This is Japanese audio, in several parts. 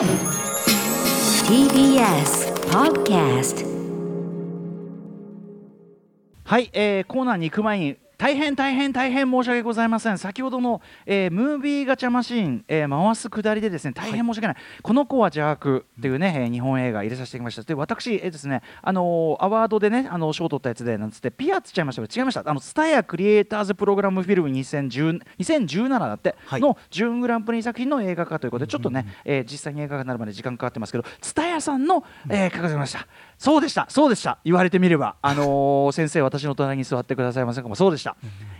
TBS Podcast はい、えー、コーナーに行く前に大変大変大変申し訳ございません。先ほどの、えー、ムービーガチャマシーン、えー、回すくだりでですね大変申し訳ない、はい、この子は邪悪っていうね、えー、日本映画入れさせてきました。で私、えー、ですねあのー、アワードでねあの賞を取ったやつでなんつってピアつっちゃいましたけど違いました。あのスタヤクリエイターズプログラムフィルム2010 2017だって、はい、の準グランプリ作品の映画化ということでちょっとね、えー、実際に映画化になるまで時間かかってますけどツタヤさんの、えー、書かせました。そうでしたそうでした。言われてみればあのー、先生私の隣に座ってくださいませんかも。そうでした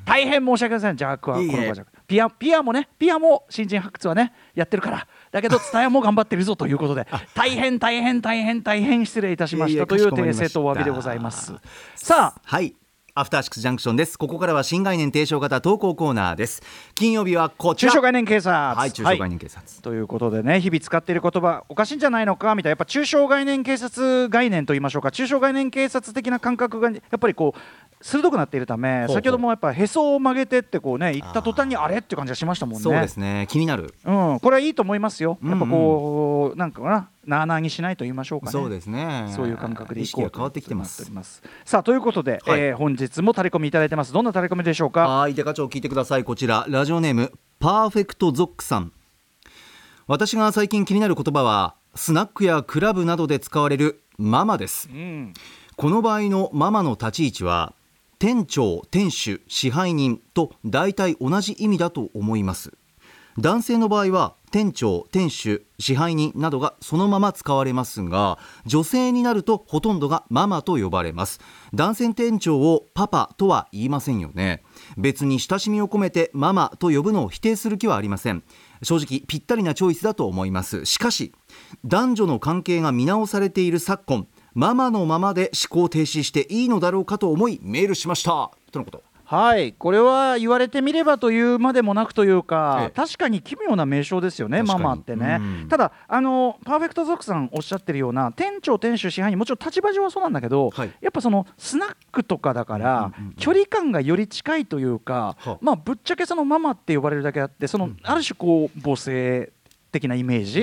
大変申し訳ございませんジャックはこの子じゃピアピアもねピアも新人発掘はねやってるから。だけど伝えも頑張ってるぞということで 大変大変大変大変失礼いたしました。という訂正とお詫びでございます。さあ。はいアフターシックスジャンクションです。ここからは新概念提唱型投稿コーナーです。金曜日はこちら。中小概念警察。はい中小概念警察、はい、ということでね日々使っている言葉おかしいんじゃないのかみたいなやっぱ中小概念警察概念と言いましょうか。中小概念警察的な感覚がやっぱりこう鋭くなっているため先ほどもやっぱへそを曲げてってこうね言った途端にあれっていう感じがしましたもんね。そうですね。気になる。うん。これはいいと思いますよ。やっぱこう、うんうん、なんかななあなあにしないと言いましょうかね。そうですね。そういう感覚でいこう変わってきてます。さあということで、はい、えー、本日もタレコミいただいてます。どんなタレコミでしょうか？はいデカ長聞いてください。こちらラジオネームパーフェクトゾックさん。私が最近気になる言葉はスナックやクラブなどで使われるママです、うん、この場合のママの立ち位置は店長店主支配人と大体同じ意味だと思います男性の場合は店長店主支配人などがそのまま使われますが女性になるとほとんどがママと呼ばれます。男性店長をパパとは言いませんよね。別に親しみを込めてママと呼ぶのを否定する気はありません。正直ぴったりなチョイスだと思います。しかし男女の関係が見直されている昨今ママのままで思考停止していいのだろうかと思いメールしました。とのこと。はい。これは言われてみればというまでもなくというか、ええ、確かに奇妙な名称ですよねママってね、うん、ただあのパーフェクト族さんおっしゃってるような店長店主支配人もちろん立場上はそうなんだけど、はい、やっぱそのスナックとかだから、距離感がより近いというか、まあぶっちゃけそのママって呼ばれるだけあってその、ある種こう母性的なイメージ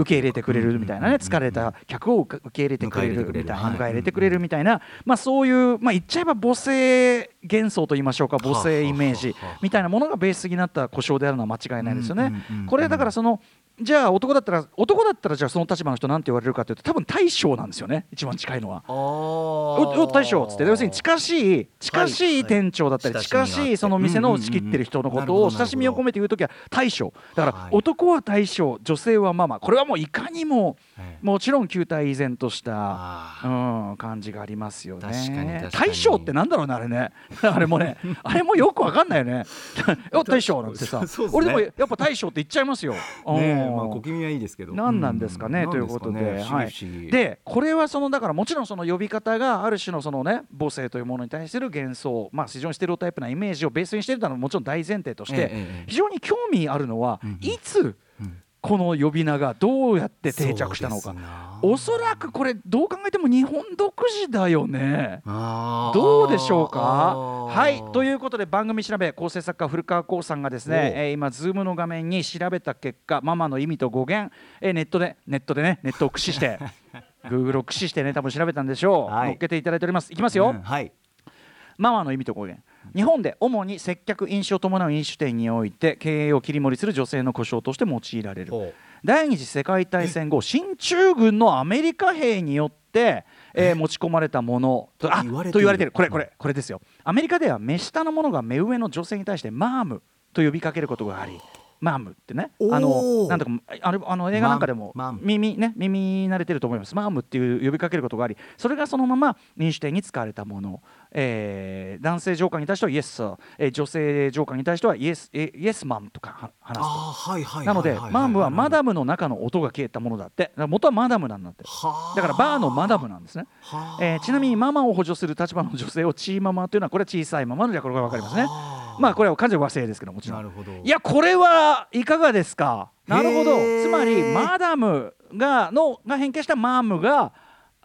受け入れてくれるみたいなね疲れた客を受け入れてくれるみたいな迎え入れてくれるみたいなまあそういうまあ言っちゃえば母性幻想と言いましょうか母性イメージみたいなものがベースになった故障であるのは間違いないですよね。これだからそのじゃあ男だったら男だったらじゃあその立場の人なんて言われるかというと多分大将なんですよね一番近いのは。お大将っつって。要するに近しい近しい店長だったり近しいその店の仕切ってる人のことを親しみを込めて言う時は大将。だから男は大将女性はママ。これはもういかにももちろん旧態依然としたうん感じがありますよね。大将ってなんだろうねあれね。あれもね あれもよくわかんないよね。大将なんてさ。俺でもやっぱ大将って言っちゃいますよ。ねまあ小気味はいいですけど。何なんですかね、ということで、はい、でこれはそのだからもちろんその呼び方がある種のそのね母性というものに対する幻想。まあ非常にステレオタイプなイメージをベースにしているのはもちろん大前提として、非常に興味あるのは、いつ、この呼び名がどうやって定着したのか。おそらくこれどう考えても日本独自だよね。どうでしょうか？はい。ということで番組調べ構成作家古川光さんがですね、えー、今ズームの画面に調べた結果ママの意味と語源、えー、ネットでネットでねネットを駆使して Google を駆使してね多分調べたんでしょう、はい、乗っけていただいております。いきますよ、うん、はい。ママの意味と語源日本で主に接客飲酒を伴う飲食店において経営を切り盛りする女性の呼称として用いられる。第二次世界大戦後進駐軍のアメリカ兵によってえー、持ち込まれたもの。と言われてるこれこれこれですよ。アメリカでは目下の者が目上の女性に対してマームと呼びかけることがありマームってね。あのなんとかあれあの映画なんかでも耳ね耳慣れてると思います。マームっていう呼びかけることがありそれがそのまま民主店に使われたもの、えー、男性上官に対してはイエス、えー、女性上官に対してはイエスイエスマンとか話すと、はいはい、なのでマームはマダムの中の音が消えたものだって。元はマダムなんだってだからバーのマダムなんですね、えー、ちなみにママを補助する立場の女性をチーママというのはこれは小さいままのじゃこれが分かりますね。まあこれは完全和製ですけどもちろん。いやこれはいかがですか？なるほど。つまりマダムがのが変形したマームが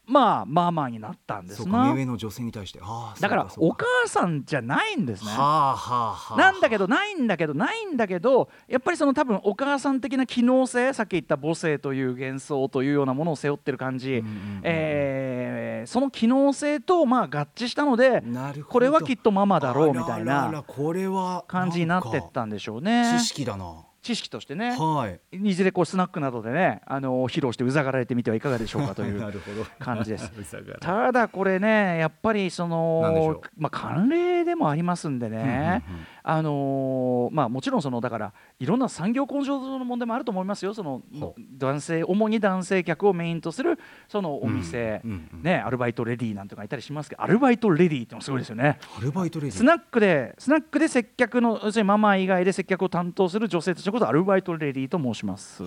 まあママになったんですな。目上の女性に対して。だからお母さんじゃないんですね、なんだけどないんだけどないんだけどやっぱりその多分お母さん的な機能性さっき言った母性という幻想というようなものを背負ってる感じ、えー、その機能性とまあ合致したのでこれはきっとママだろうみたいな感じになってったんでしょうね。知識だな知識としてね、はい、いずれこうスナックなどでねあの披露してうざがられてみてはいかがでしょうかという感じです。ただこれねやっぱりそのまあ慣例でもありますんでね、あのー、まあもちろんそのだからいろんな産業根性の問題もあると思いますよ。その男性主に男性客をメインとするそのお店、ねアルバイトレディーなんて書いたりしますけどアルバイトレディーってのすごいですよね。アルバイトレディ。スナックでスナックで接客の要するにママ以外で接客を担当する女性たちのことをアルバイトレディーと申します。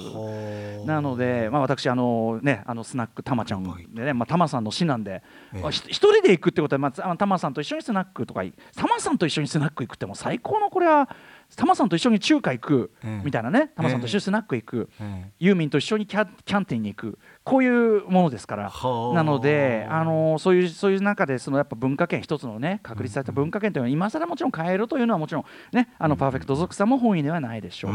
なので、まあ、私あのねあのスナックたまちゃんでね、まあ、たまさんの師なんで、ええ、一人で行くってことは、まあ、たまさんと一緒にスナックとかたまさんと一緒にスナック行くっても最高のこれはタマさんと一緒に中華行くみたいなね、タマさんと一緒にスナック行く、ユーミンと一緒にキャキャンティンに行くこういうものですからなのであのそういうそういう中でそのやっぱ文化圏一つのね確立された文化圏というのは今更もちろん変えるというのはもちろんねあのパーフェクト族さんも本意ではないでしょう。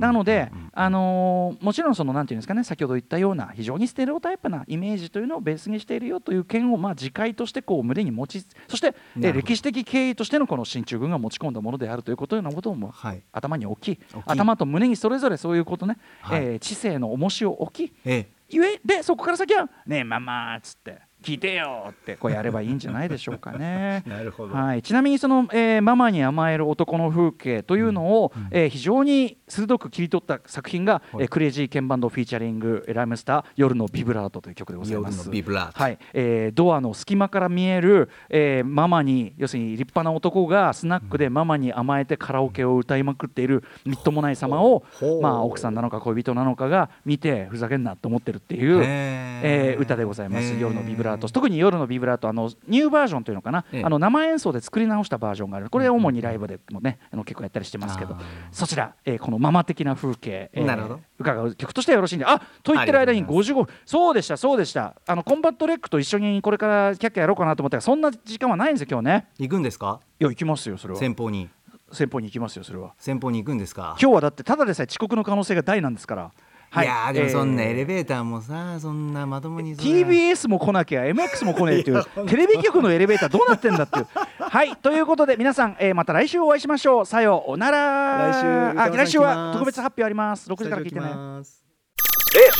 なのであのもちろんそのなんていうんですかね先ほど言ったような非常にステレオタイプなイメージというのをベースにしているよという件をまあ自戒としてこう胸に持ちそしてえ歴史的経緯としてのこの進駐軍が持ち込んだものであるということようなことも、はい、頭に置き。頭と胸にそれぞれそういうことね、はい、えー、知性の重しを置き、ええゆえでそこから先は「ねえママ」っつって。聞いてよってこうやればいいんじゃないでしょうかね。なるほど、はい、ちなみにその、えー、ママに甘える男の風景というのを、うん、えー、非常に鋭く切り取った作品が、はい、えー、クレイジーケンバンドフィーチャリングライムスター夜のビブラートという曲でございます。はい、えー、ドアの隙間から見える、えー、ママに要するに立派な男がスナックでママに甘えてカラオケを歌いまくっているみっともない様を、まあ奥さんなのか恋人なのかが見てふざけんなと思ってるっていう、えー、歌でございます。夜のビブラート特に夜のビブラートあのニューバージョンというのかな、ええ、あの生演奏で作り直したバージョンがある。これ主にライブでもねあの結構やったりしてますけどそちら、えー、このママ的な風景、えー、なるほど。伺う曲としてはよろしいんであと言ってる間に55そうでしたそうでした。あのコンバットレックと一緒にこれからキャッキャやろうかなと思ったらそんな時間はないんですよ今日ね。行くんですか？いや行きますよそれは。先方に。先方に行きますよそれは。先方に行くんですか？今日はだってただでさえ遅刻の可能性が大なんですからはい、いやでもそんなエレベーターもさ、そんなまともに TBS も来なきゃ MX も来ねえっていうテレビ局のエレベーターどうなってんだっていう。はい。ということで皆さん、えー、また来週お会いしましょう。さよう。なら来週あ来週は特別発表あります。6時から聞いてね。え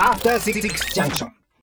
After 66 junction